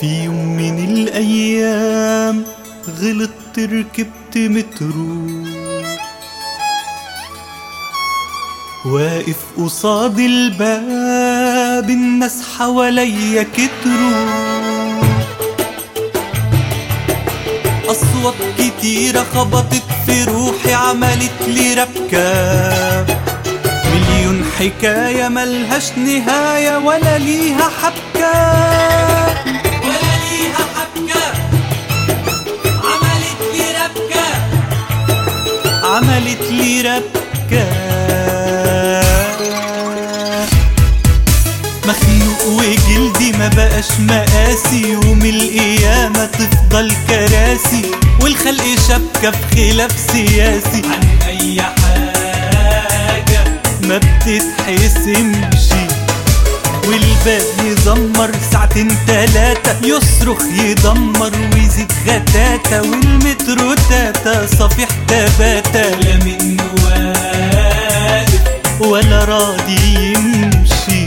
في يوم من الأيام غلطت ركبت مترو. واقف قصاد الباب الناس حواليا كتروا. أصوات كتيرة خبطت في روحي عملت لي ربكة. مليون حكاية ملهاش نهاية ولا ليها حبكة. ربكة مخنوق وجلدي ما بقاش مقاسي يوم القيامة تفضل كراسي والخلق شبكة في خلاف سياسي. عن أي حاجة ما بتتحسمش. والباب يزمر ساعتين تلاتة يصرخ يدمر ويزيد غتاتة والمترو تاتا صفيح تباتا. لا واقف ولا راضي يمشي.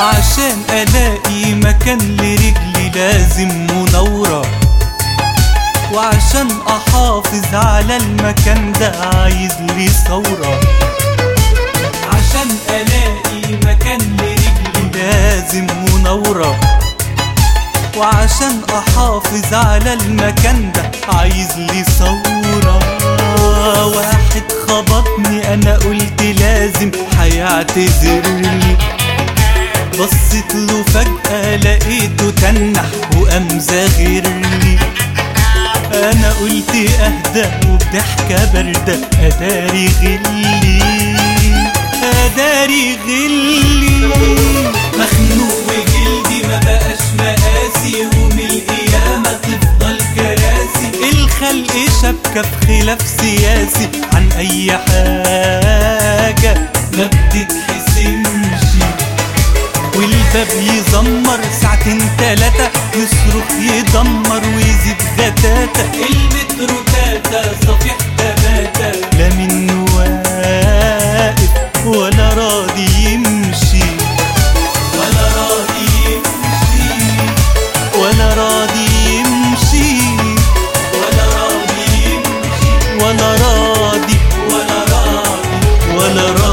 عشان ألاقي مكان لرجلي. لازم منورة وعشان أحافظ على المكان ده عايز لي ثورة. عشان ألاقي مكان لرجلي لازم منورة. وعشان أحافظ على المكان ده عايز لي ثورة. واحد خبطني أنا قلت لازم هيعتذرلي بصيت له فجأة لقيته تنح وقام زاغرلي أنا قلت أهدى وبضحكة باردة أداري غلي. أداري غلي. مخنوق وجلدي ما بقاش مقاسي يوم القيامة تفضل كراسي. الخلق شبكة في خلاف سياسي عن أي وأنا راضي وأنا راضي وأنا راضي